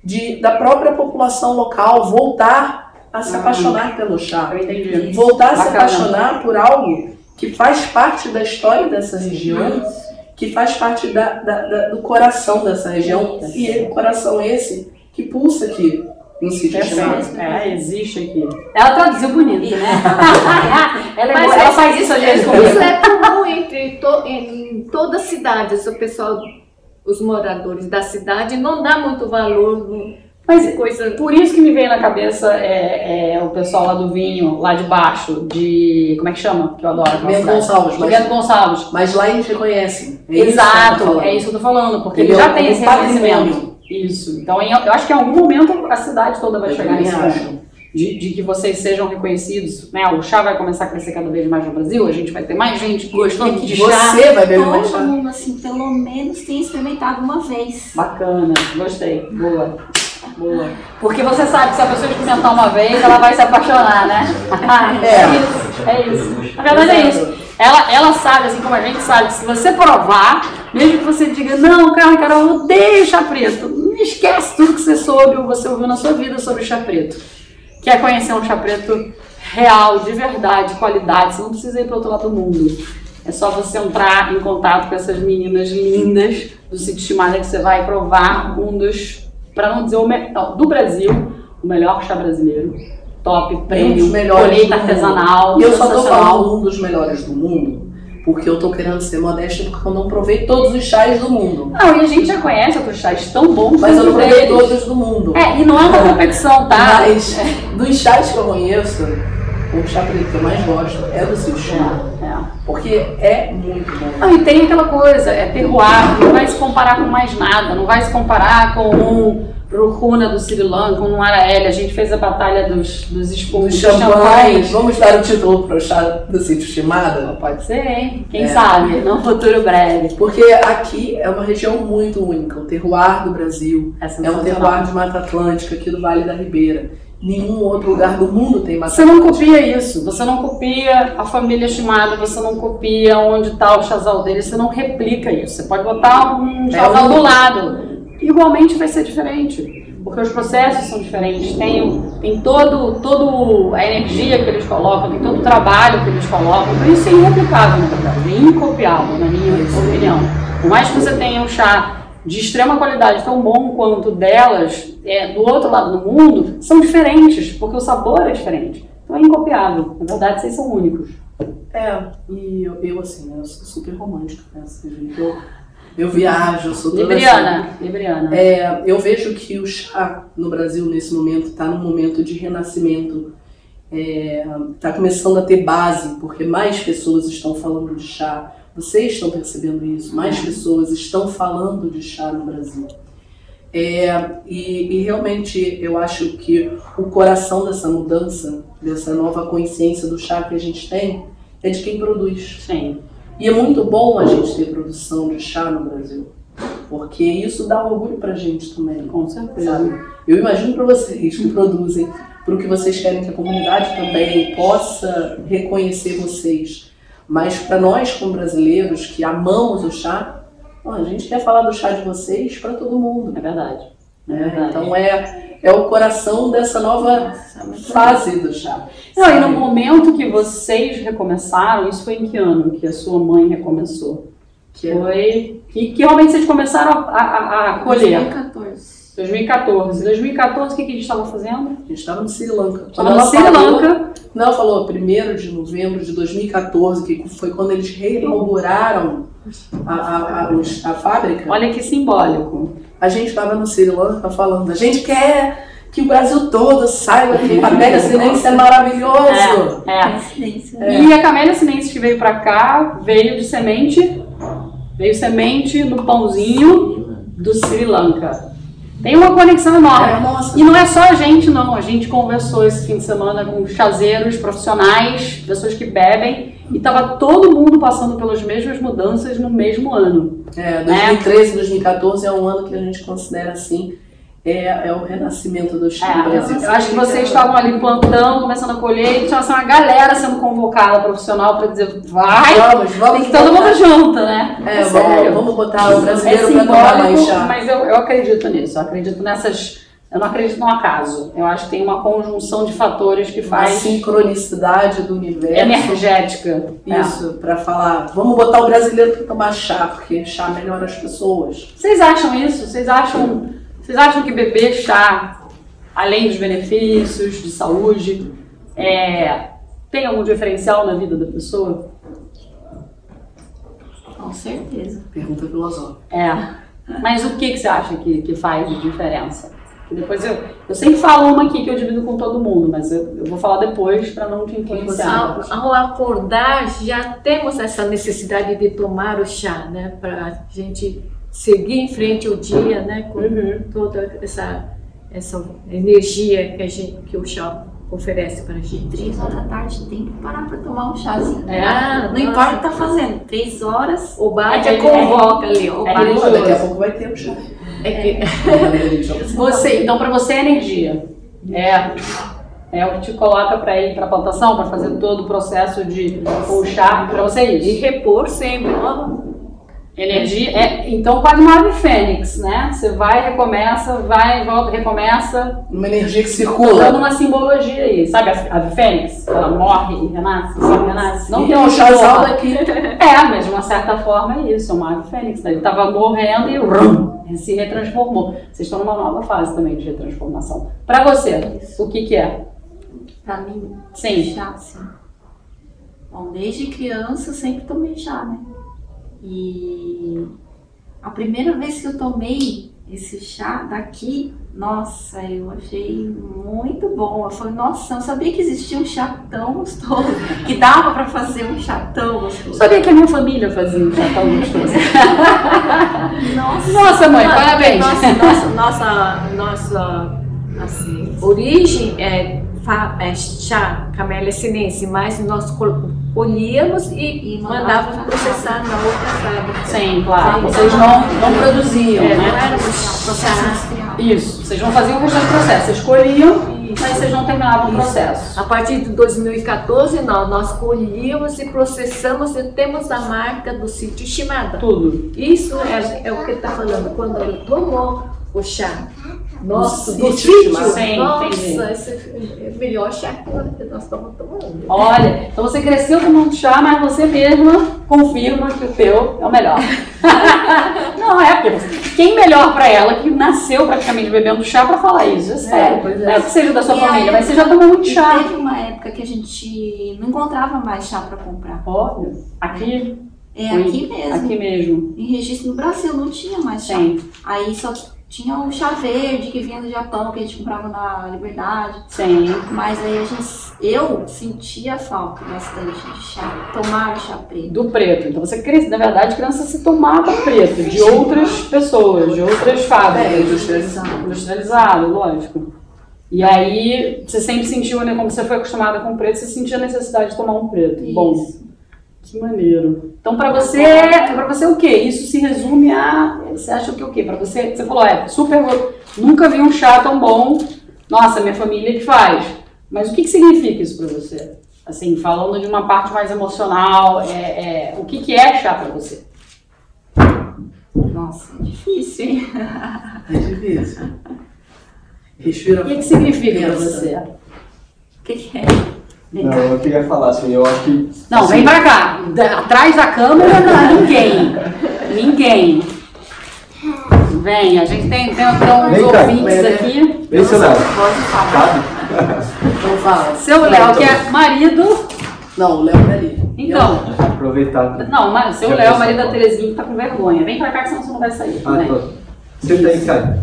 de, da própria população local voltar a se Uhum. apaixonar pelo chá. Voltar a se apaixonar por algo que faz parte da história dessa região, que faz parte da, da- da- do coração dessa região, e é o coração esse que pulsa aqui no sítio. Perfeito. É, existe aqui. Ela traduziu bonito, né? ela, é Mas boa, ela é- faz isso comigo. Isso é comum entre to, em toda a cidade, o pessoal, os moradores da cidade não dá muito valor no Mas coisa. por isso que me veio na cabeça é, é, o pessoal lá do vinho, lá de baixo, de. Como é que chama? Que eu adoro. Bento. Gonçalves, mas- Bento Gonçalves. Mas lá eles reconhecem. É Exato, é isso que eu tô falando, porque ele já tem Como esse reconhecimento. Isso. Então, em- eu acho que em algum momento a cidade toda vai Eu chegar nesse ponto. De, de que vocês sejam reconhecidos, né? O chá vai começar a crescer cada vez mais no Brasil, a gente vai ter mais gente gostando de chá. Você vai beber mais Todo chá. mundo, assim, pelo menos tem experimentado uma vez. Bacana, gostei. Boa. Boa. Porque você sabe que se a pessoa experimentar uma vez, ela vai se apaixonar, né? É. isso. É isso. Na verdade é isso. Ela, ela sabe, assim como a gente sabe, se você provar, mesmo que você diga, não, Carla, Carol, eu odeio chá preto, não esquece tudo que você soube ou você ouviu na sua vida sobre chá preto. Quer conhecer um chá preto real, de verdade, qualidade, você não precisa ir para outro lado do mundo. É só você entrar em contato com essas meninas lindas do sítio Chimada que você vai provar um dos, para não dizer o me- não, do Brasil, o melhor chá brasileiro. Top, prêmio, colheita artesanal, E eu só tô falando um dos melhores do mundo, porque eu tô querendo ser modesta porque eu não provei todos os chás do mundo. Não, e a gente já conhece outros chás tão bons Mas eu não provei eles. todos do mundo. É, e não é uma competição, tá? Mas dos chás que eu conheço, o chá preto que eu mais gosto é do é. Porque é muito bom. Não, e tem aquela coisa, é terroir, não vai se comparar com mais nada, não vai se comparar com um Ruhuna do Sri Lanka, um Arael, a gente fez a batalha dos, dos espumas, Os dos champanhes. champanhes. Vamos dar o título para o chá do Sítio Chimada? Pode ser, hein? Quem É. sabe, num futuro breve. Porque aqui é uma região muito única, o terroir do Brasil. É É um terroir de Mata Atlântica, aqui do Vale da Ribeira. Nenhum outro lugar do mundo tem Mata Você não copia isso, você não copia a família Shimada, você não copia onde está o chazal dele, você não replica isso. Você pode botar um É chazal um- do lado, igualmente vai ser diferente, porque os processos são diferentes, tem, tem todo, todo a energia que eles colocam, tem todo o trabalho que eles colocam, então isso é irreplicável, na verdade, é incopiável, na minha opinião. Por mais que você tenha um chá de extrema qualidade, tão bom quanto delas, é, do outro lado do mundo, são diferentes, porque o sabor é diferente. Então é incopiável. Na verdade, vocês são únicos. É, e eu, eu, assim, eu sou super romântica, né? eu, eu viajo, eu sou toda assim. Libriana. Libriana. É, eu vejo que o chá no Brasil, nesse momento, está num momento de renascimento. Está começando a ter base, porque mais pessoas estão falando de chá. Vocês estão percebendo isso? Mais pessoas estão falando de chá no Brasil. É, e, e realmente eu acho que o coração dessa mudança, dessa nova consciência do chá que a gente tem, é de quem produz. Sim. E é muito bom a gente ter produção de chá no Brasil, porque isso dá orgulho pra gente também, Com certeza. sabe? Eu imagino para vocês que produzem, para o que vocês querem que a comunidade também possa reconhecer vocês. Mas para nós, como brasileiros que amamos o chá, ó, a gente quer falar do chá de vocês para todo mundo. É verdade. É né? verdade. Então é, é o coração dessa nova Nossa, é fase do chá. Não, e no momento que vocês recomeçaram, isso foi em que ano que a sua mãe recomeçou? Que é- Foi. Que, que realmente vocês começaram a, a, a colher. 2014. 2014. 2014, o que, que a gente estava fazendo? A gente estava no Sri Lanka. Estava no Sri falou- Lanka. Não, falou 1 de novembro de 2014, que foi quando eles reinauguraram a, a, a, a fábrica. Olha que simbólico. A gente estava no Sri Lanka falando, a gente quer que o Brasil todo saiba que a Mega Sinense é maravilhoso. É, é. Coincidência. E a Camélia Sinense que veio pra cá veio de semente, veio semente no pãozinho do Sri Lanka. Tem uma conexão enorme. É, nossa. E não é só a gente, não. A gente conversou esse fim de semana com chazeiros profissionais, pessoas que bebem, e tava todo mundo passando pelas mesmas mudanças no mesmo ano. É, 2013, 2014 é um ano que a gente considera assim, é, é o renascimento do no É, Brasil. eu acho que vocês estavam ali plantando, começando a colher, e tinha assim, uma galera sendo convocada profissional para dizer, vai, Vamos, vamos. tem que todo mundo junto, né? É, sério. vamos, vamos botar o É brasileiro para tomar mais chá. mas eu, eu acredito nisso. Eu acredito nessas. Eu não acredito no acaso. Eu acho que tem uma conjunção de fatores que A faz sincronicidade do universo. energética. É. Isso, pra falar, vamos botar o brasileiro pra tomar chá, porque chá melhora as pessoas. Vocês acham isso? Vocês acham, vocês acham que beber chá, além dos benefícios de saúde, é, tem algum diferencial na vida da pessoa? Com certeza. Pergunta filosófica. É. Mas o que, que você acha que, que faz de diferença? Depois eu, eu sempre falo uma aqui que eu divido com todo mundo, mas eu, eu vou falar depois para não te influenciar. Ao, ao acordar, já temos essa necessidade de tomar o chá, né? Para a gente seguir em frente o dia, né? Com Uhum. toda essa, essa energia que, a gente, que o chá oferece para a gente. Três horas da tarde tem que parar pra tomar um chazinho. É? Ah, Não importa o que tá fazendo. Três horas. O bar É que- convoca ali, ó. O é bar Pô, daqui a pouco vai ter o chá. é que Você, então para você é energia. É, é o que te coloca para ir para a plantação, para fazer todo o processo de puxar. Para você é e isso. repor sempre. ó. Energia é então quase uma ave fênix, né? Você vai, recomeça, vai, volta, recomeça. Uma energia que Dando circula. uma simbologia aí. Sabe a ave fênix? Ela morre e renasce, e renasce. Não tem um chazal daqui. É, mas de uma certa forma é isso, é uma ave fênix. Né? Ele estava morrendo e rum, se retransformou. Vocês estão numa nova fase também de retransformação. Para você, o que, que é? Pra mim, Sim. chá, sim. Bom, desde criança eu sempre tomei chá, né? E a primeira vez que eu tomei esse chá daqui, nossa, eu achei muito bom. Eu falei, nossa, eu não sabia que existia um chá tão gostoso, que dava pra fazer um chá tão gostoso. Sabia que a minha família fazia um chá tão gostoso. Nossa, Nossa, mãe, parabéns. Nossa, nossa, nossa, nossa assim, origem é, é chá camélia sinense, mas nós col- colhíamos e, E mandávamos processar na outra fábrica. Sim, claro. Vocês não, não produziam, É, não né? era processo chá. industrial. Isso. Vocês não faziam o restante do processo. Vocês colhiam, mas vocês não terminavam o processo. A partir de 2014, não, nós colhíamos e processamos e temos a marca do sítio Shimada. Tudo. Isso é, é o que ele está falando. Quando ele tomou o chá nosso, Do sítio nossa, esse é o melhor chá que nós estamos tomando. Olha, então você cresceu tomando chá, mas você mesma confirma que o teu é o melhor. não, é porque quem melhor pra ela que nasceu praticamente bebendo chá pra falar isso? É sério. pois é. Não é que seja da sua E família, aí, mas você já tomou muito chá. teve uma época que a gente não encontrava mais chá pra comprar. Olha, aqui, É aqui mesmo. aqui mesmo. Em registro no Brasil não tinha mais chá. Sim, Aí só tinha o chá verde que vinha do Japão, que a gente comprava na Liberdade. sim. Mas aí a gente, eu sentia falta bastante de chá. Tomar chá preto. Do preto. Então você cresce, na verdade, criança se tomava preto de outras pessoas, de outras É, fábricas. industrializado. Industrializado, lógico. E aí você sempre sentiu, né, como você foi acostumada com preto, você sentia a necessidade de tomar um preto. Bom, Isso. Que maneiro. Então pra você, para você o quê? Isso se resume a, você acha que o quê? Para você, você falou, é, super, nunca vi um chá tão bom. Nossa, minha família que faz. Mas o que que significa isso para você? Assim, falando de uma parte mais emocional, é, é, o que que é chá para você? Nossa, difícil, hein? É difícil. Respira. O que que significa para você? O que, que é? Vem Não, cá. eu queria falar assim, eu acho que. Não, assim, vem pra cá. Da- Atrás da câmera, não, ninguém. Ninguém. Vem, a gente tem, tem, tem uns ouvintes aqui. Vem, seu Léo. Pode falar. Então fala. Seu Léo, que é marido. Não, o Léo tá ali. Então, Aproveitar. não, mas seu Léo, marido da Terezinha, que tá com vergonha. Vem pra cá que senão você não vai sair. Ah, Vem. tô. Senta aí, Caio.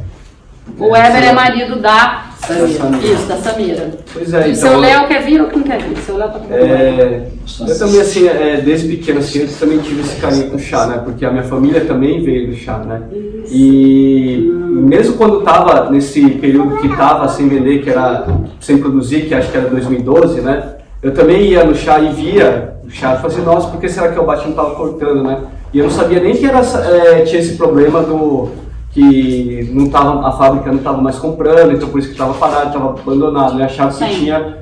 O Weber é marido da. Samira. Isso, da Samira. Pois é, E então. seu Léo quer vir ou quem quer vir? Seu Léo tá com. É, eu também, assim, é, desde pequeno, assim, eu também tive esse carinho com o chá, né? Porque a minha família também veio do chá, né? E mesmo quando tava nesse período que tava sem vender, que era sem produzir, que acho que era 2012, né? Eu também ia no chá e via o chá e falava assim, nossa, por que será que o bate não tava cortando, né? E eu não sabia nem que era, é, tinha esse problema do que não tava, a fábrica não estava mais comprando, então por isso que estava parado, estava abandonado, né? Achava que tinha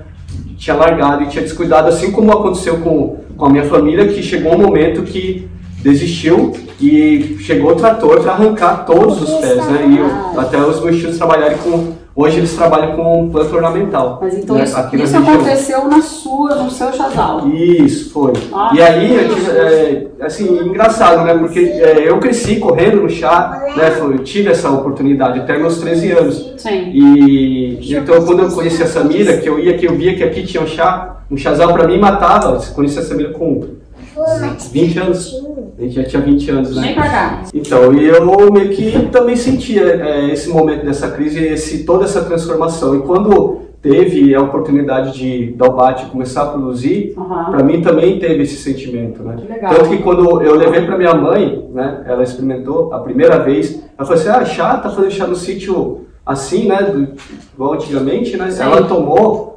tinha largado e tinha descuidado, assim como aconteceu com, com a minha família, que chegou um momento que desistiu e chegou o trator para arrancar todos os pés, né? E eu- até os meus tios trabalharem com. Hoje eles trabalham com planta ornamental. Mas então né? isso, isso aconteceu na sua, no seu chazal. Isso, foi. Ah, e aí, eu é, assim, engraçado, né? Porque é, eu cresci correndo no chá, né? Eu tive essa oportunidade até meus 13 anos. Sim. E então quando eu conheci a Samira, que eu ia, que eu via que aqui tinha um chá, um chazal pra mim matava. Eu conheci a Samira com 20 anos. A gente já tinha 20 anos, né? Pra cá. Então, e eu meio que também sentia é, esse momento dessa crise, esse, toda essa transformação. E quando teve a oportunidade de da Albate começar a produzir, Aham. para mim também teve esse sentimento, né? Que legal. Tanto que quando eu levei para minha mãe, né, ela experimentou a primeira vez, ela falou assim, ah, chá, tá fazendo chá no sítio assim, né, do- igual antigamente, né? Sim. Ela tomou,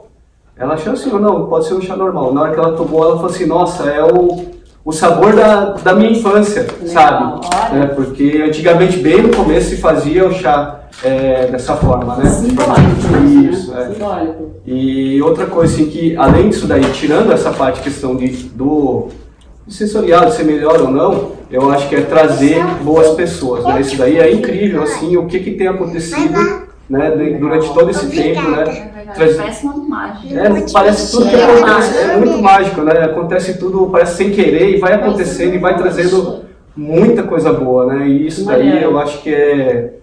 ela achou assim, não, pode ser um chá normal. Na hora que ela tomou, ela falou assim, nossa, é o, o sabor da, da minha infância, sabe? É, porque antigamente, bem no começo, se fazia o chá é, dessa forma, né? Simbólico. Isso, né? é. Simbólico. E outra coisa, assim, que além disso daí, tirando essa parte, questão de, do sensorial, de ser melhor ou não, eu acho que é trazer boas pessoas, né? Isso daí é incrível, assim, o que que tem acontecido, né, durante todo esse tempo, né? Traz- Parece uma mágica. É, parece tudo que acontece, é muito mágico, né? Acontece tudo, parece sem querer e vai acontecendo e vai trazendo muita coisa boa, né? E isso daí eu acho que é,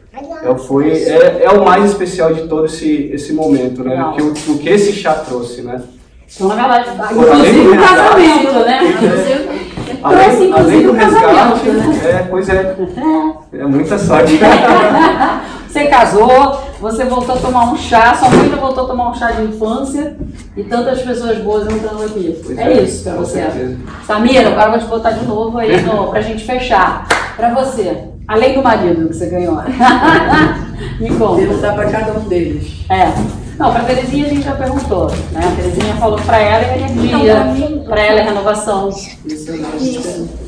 é, o- foi, é, é o mais especial de todo esse, esse momento, né? Legal. Que, o, o que esse chá trouxe, né? Então, na verdade, inclusive do o casamento, né? Além, do o casamento, resgate, né? é, pois é, é muita sorte. Você casou, você voltou a tomar um chá, sua mãe ainda voltou a tomar um chá de infância e tantas pessoas boas entrando aqui. Pois é, isso pra você. certeza. Samira, agora eu vou te botar de novo aí no, pra gente fechar. Pra você, além do marido que você ganhou, me conta. Perguntar pra cada um deles. É. Não, pra Terezinha a gente já perguntou, né? A Terezinha falou pra ela é energia, Então, pra ela é renovação. Isso é Isso. diferente.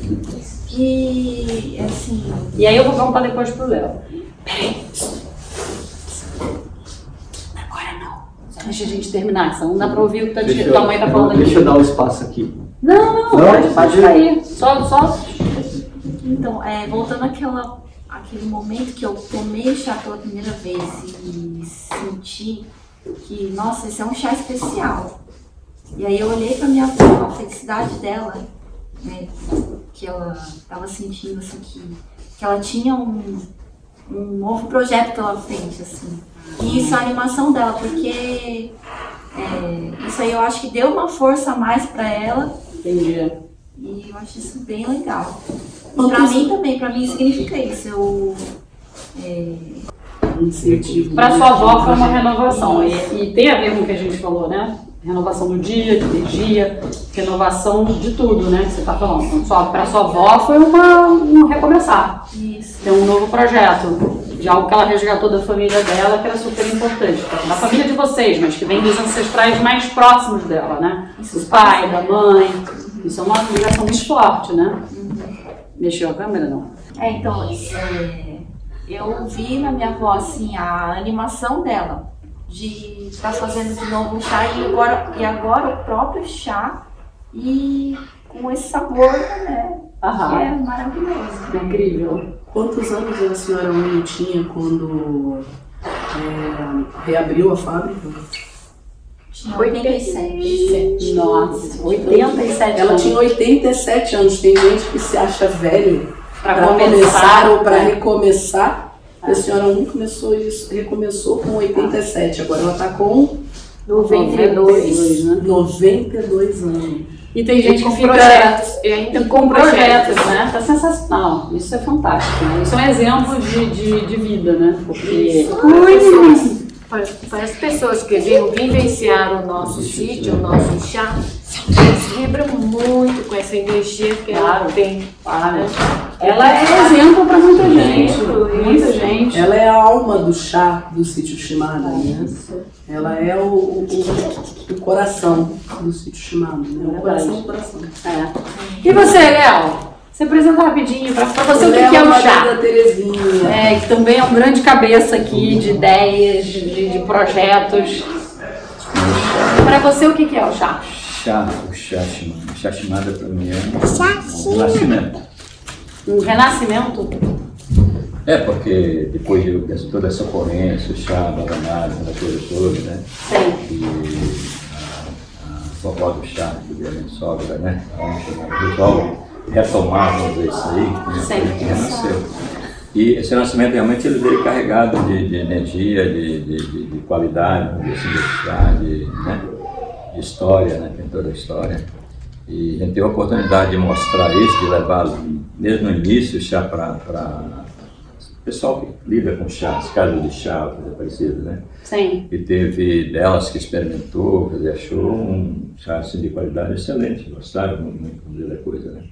E assim, E aí eu vou perguntar depois pro Léo. Peraí. Agora não. Deixa a gente terminar, senão não dá pra ouvir o que tia- Deixa tua mãe tá falando deixa eu aqui. dar o espaço aqui. Não, não, Não, pode, pode sair. Só, só. então, é, voltando àquela, àquele momento que eu tomei chá pela primeira vez e senti que, nossa, esse é um chá especial. E aí eu olhei pra minha avó, a felicidade dela, né, que ela estava sentindo assim que, que ela tinha um, um novo projeto pela frente, assim. E isso é a animação dela, porque é, isso aí eu acho que deu uma força a mais pra ela Entendi. e eu acho isso bem legal. E Quantos- pra mim também, pra mim significa isso. Eu, é. Pra sua avó foi uma renovação. E, e tem a ver com o que a gente falou, né? Renovação do dia, de energia, renovação de tudo, né? Que você tá falando. Então, sua, pra sua avó foi uma, um recomeçar. isso. Ter um novo projeto. De algo que ela resgatou da família dela, que era super importante. Da família de vocês, mas que vem dos ancestrais mais próximos dela, né? Do pai, da mãe. Isso é uma ligação muito forte, né? Mexeu a câmera, não? É, então, é, eu vi na minha avó, assim, a animação dela de estar fazendo de novo um chá e agora, e agora o próprio chá e com esse sabor, né? Que é Aham. maravilhoso. Incrível. Quantos anos a senhora Winnie tinha quando é, reabriu a fábrica? Tinha 87. Nossa, 87 Ela anos. tinha 87 anos. Tem gente que se acha velho para começar, começar ou para né? recomeçar. A senhora 1 começou isso, recomeçou com 87, agora ela está com 92. né? 92 anos. E tem gente com que fica projetos. E ainda com projetos, né? Tá sensacional. Isso é fantástico. Né? Isso é um exemplo de, de, de vida, né? Porque. Para, para as pessoas que vêm vivenciar o nosso sítio, o nosso chá, eles vibram muito com essa energia que ela Claro. tem. Claro. né? Ela é exemplo para muita gente. Exemplo, Muita isso. gente. Ela é a alma do chá do sítio Shimada, né? Ela é o, o, o- o coração do sítio Shimada, né? O coração do coração. É. E você, Léo? Se apresenta rapidinho para você o que, que é o chá. da Terezinha. É, que também é um grande cabeça aqui de ideias, de, de projetos. Para você, o que, que é o chá? Chá, o chá chamado. Chá chamada para mim é um renascimento. Um renascimento? É, porque depois de toda essa ocorrência, o chá abandonado, essa coisa toda, né? Sim. E a, a vovó do chá, que é a minha sogra, né? Ela resolve retomar, vamos dizer isso aí, né? Que renasceu. E esse renascimento realmente ele veio carregado de, de energia, de, de, de- de qualidade, dizer assim, de de, né? De história, né? Tem toda a história. E a gente teve a oportunidade de mostrar isso, de levar desde o início chá para o pessoal que lida com chá, as casas de chá, coisa parecida, né? Sim. E teve delas que experimentou, dizer, achou um chá assim, de qualidade excelente, gostaram muito, muito da coisa, né?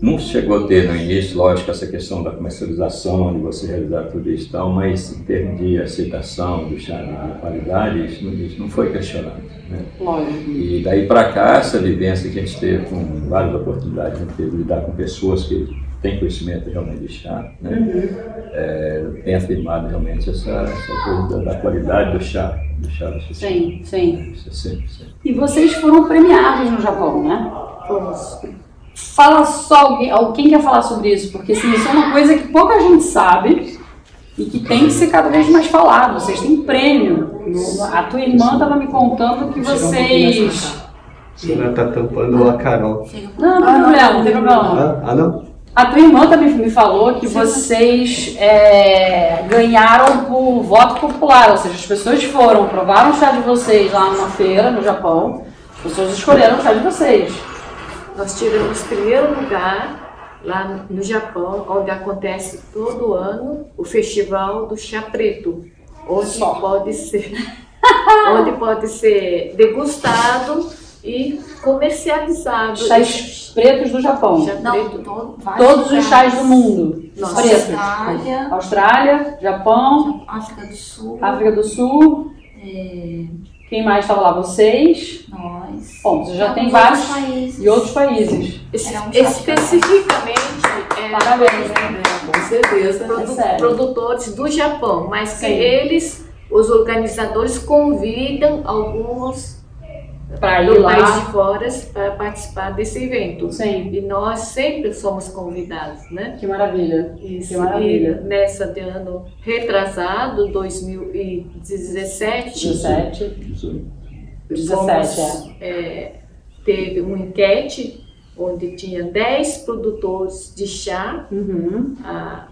Não chegou a ter no início, lógico, essa questão da comercialização, de você realizar tudo isso e tal, mas em termos de aceitação do chá de qualidade, isso não, isso não foi questionado. Né? Lógico. E daí para cá, essa vivência que a gente teve com várias oportunidades, a gente teve de lidar com pessoas que têm conhecimento realmente de chá, né? É, tem afirmado realmente essa, essa coisa da, da qualidade do chá, do chá do. Sim, sim. Isso é sempre, sempre. E vocês foram premiados no Japão, né? Fomos. Fala só alguém, alguém quer falar sobre isso, porque assim, isso é uma coisa que pouca gente sabe e que tem que ser cada vez mais falado. Vocês têm prêmio. A tua irmã estava me contando que vocês. Ela tá tampando a Carol. Não, não tem problema, não tem problema. Ah, ah, não? A tua irmã também me falou que vocês é, ganharam por voto popular, ou seja, as pessoas foram, provaram o chá de vocês lá numa feira no Japão, as pessoas escolheram o chá de vocês. Nós tiramos primeiro lugar lá no Japão, onde acontece todo ano o Festival do Chá Preto, onde Só. pode ser, onde pode ser degustado e comercializado. Chás pretos do Japão. Chá Não, preto. todo, Todos os chás do mundo. Nossa. Pretos. Austrália, Austrália, Japão, África do Sul, África do Sul. é, Quem mais estava lá? Vocês. nós. Bom, você já tem vários outros países. e outros países. Um especificamente é, Parabéns, né? Com certeza. produ- É produtores do Japão, mas que Sim. eles, os organizadores, convidam alguns ir do país lá. de fora para participar desse evento. Sim. E nós sempre somos convidados, né? Que maravilha. Isso. Que maravilha. E nessa de ano retrasado, 2017, 17. 18. 17, é. é, teve uma enquete onde tinha 10 produtores de chá, Uhum. a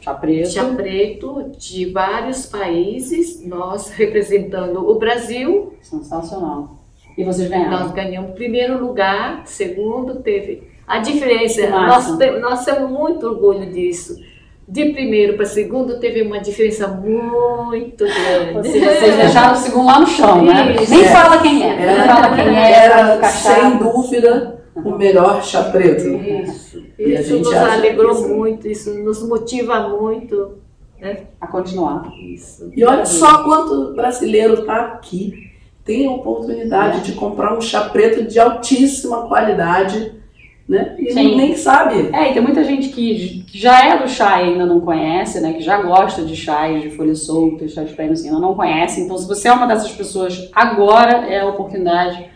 Chá preto. chá preto de vários países, nós representando o Brasil, Sensacional. E vocês ganharam. nós ganhamos primeiro lugar, segundo teve a diferença, nós, te- nós temos muito orgulho disso. De primeiro para segundo teve uma diferença muito grande. Vocês, vocês deixaram o segundo lá no chão, né? Isso. Nem É. fala quem é. Nem fala quem é. Era, tá sem dúvida, o melhor chá preto. Isso, E a isso gente nos alegrou isso- muito, isso nos motiva muito. Né? A continuar. Isso. E olha só quanto brasileiro está aqui, tem a oportunidade de comprar um chá preto de altíssima qualidade, né? E Sim. nem sabe. É, e tem muita gente que já é do chá e ainda não conhece, né? Que já gosta de chás, de folhas soltas, chás prévios, assim, ainda não conhece. Então, se você é uma dessas pessoas, agora é a oportunidade.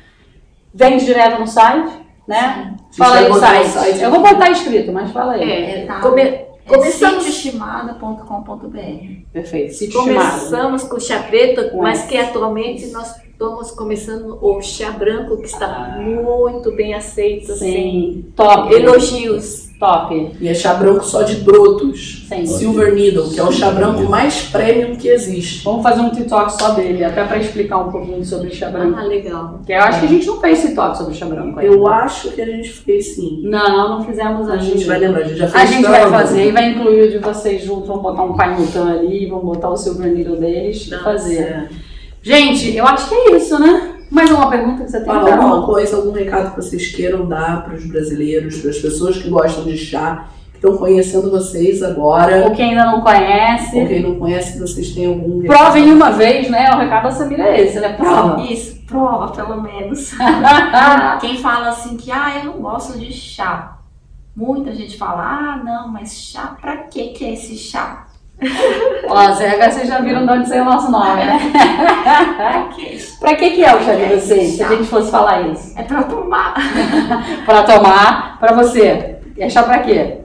Vende direto no site, né? Fala aí o site. site Eu vou botar escrito, mas fala aí. É, É, tá. come- É começamos, sítioestimada.com.br. Perfeito. Sítio estimado. começamos com o chá preto, Com mas esse. que atualmente nós estamos começando o chá branco, que está muito bem aceito. assim. Sim, top. Elogios Top. E é chá branco só de brotos. Sim. Silver Needle, que é o chá branco mais premium que existe. Vamos fazer um TikTok só dele, até pra explicar um pouquinho sobre chá branco. Ah, legal. Que eu acho que a gente não fez TikTok sobre chá branco ainda. Eu acho que a gente fez sim. Não, não fizemos A ainda. gente vai lembrar, a gente já fez A gente vai fazer e vai incluir o de vocês juntos. Vamos botar um pai Newton ali, vamos botar o Silver Needle deles e fazer. É. Gente, eu acho que é isso, né? Mais alguma pergunta que você tem? Fala Carol? alguma coisa, algum recado que vocês queiram dar para os brasileiros, para as pessoas que gostam de chá, que estão conhecendo vocês agora. Ou quem ainda não conhece. Ou quem não conhece, vocês têm algum recado. Provem uma vez, né? O recado da Samira é esse, né? Prova. Isso, prova, pelo menos. Quem fala assim que, ah, eu não gosto de chá. Muita gente fala, ah, não, mas chá, pra que que é esse chá? Ó, Zé, vocês já viram de onde saiu o nosso nome, né? Pra pra que que é o chá de vocês? Se a gente fosse falar isso. É pra tomar. Pra tomar, pra você. E é chá pra quê?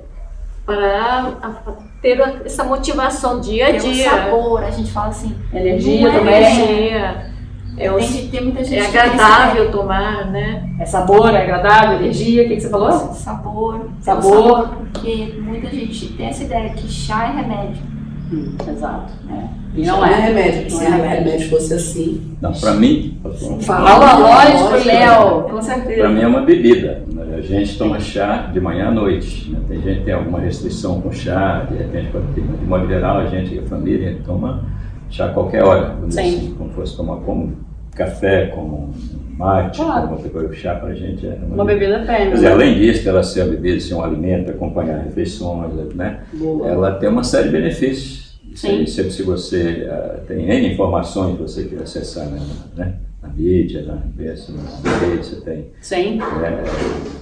Para a- ter essa motivação dia a Tem um dia. sabor, a gente fala assim. Energia é também. Energia. É, tem, um- tem muita gente é tem agradável tomar, né? É sabor, é agradável, energia. O que, que você falou? Sabor. Sabor. Porque muita gente tem essa ideia que chá é remédio. Hum, exato. né? E Não não é é. remédio. Não Se é remédio. remédio fosse assim. Não, para mim, Fala, lógico, lógico. Léo. Com certeza. para mim é uma bebida. A gente toma chá de manhã à noite. né? Tem gente que tem alguma restrição com chá, de repente, pode ter, mas de modo geral, a gente, a família, toma chá a qualquer hora. Sim. assim, como fosse tomar como café, como mate, Claro. como qualquer coisa. O chá para a gente é Uma bebida Quer premium. dizer, além disso, dela ser a bebida, ser um alimento, acompanhar refeições, né? Boa. ela tem uma série de benefícios. Sim. aí, sempre se você ah, tem N informações que você quer acessar na, né? na mídia, na imprensa, nas redes, você tem Sim. né,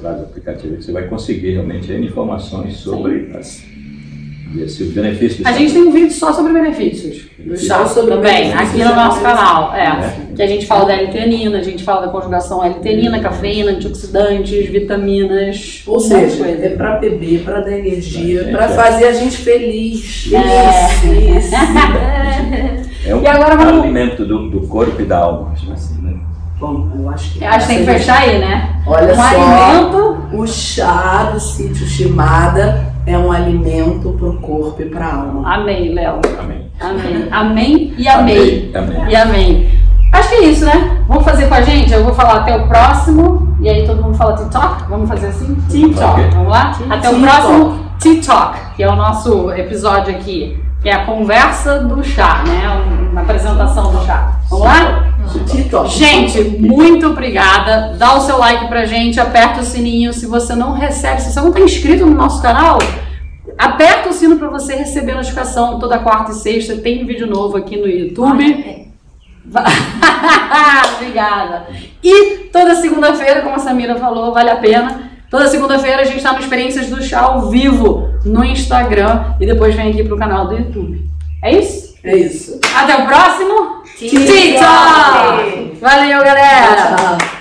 vários aplicativos que você vai conseguir realmente N informações sobre as, esse, os benefícios. A gente tem um vídeo só sobre benefícios do chá sobre também, benefícios. aqui no nosso canal. É, É. que a gente fala da L-teanina, a gente fala da conjugação L-teanina, cafeína, antioxidantes, vitaminas, Ou um seja, coisa. é pra beber, pra dar energia, pra é. fazer a gente feliz. É. Isso, isso. É um E agora vamos- alimento do, do corpo e da alma, acho assim, né? Bom, eu acho que. Eu acho que tem que fechar aí, né? Olha um só. alimento. O chá do sítio Shimada é um alimento pro corpo e pra alma. Amei, Léo. Amém. Amém. Amém e amei. Amém. E amém. Acho que é isso, né? Vamos fazer com a gente? Eu vou falar até o próximo. E aí todo mundo fala TikTok? Vamos fazer assim? TikTok. Ok. Vamos lá? Até o próximo TikTok, que é o nosso episódio aqui. Que é a conversa do chá, né? Uma apresentação do chá. Vamos lá? Gente, muito obrigada. Dá o seu like pra gente, aperta o sininho. Se você não recebe, se você não está inscrito no nosso canal, aperta o sino para você receber notificação toda quarta e sexta. Tem vídeo novo aqui no YouTube. Va- Obrigada. E toda segunda-feira, como a Samira falou, vale a pena. Toda segunda-feira a gente está no Experiências do Chá ao vivo no Instagram e depois vem aqui pro canal do YouTube. É isso? É isso. Até o próximo TikTok. TikTok! Valeu, galera! Tchau.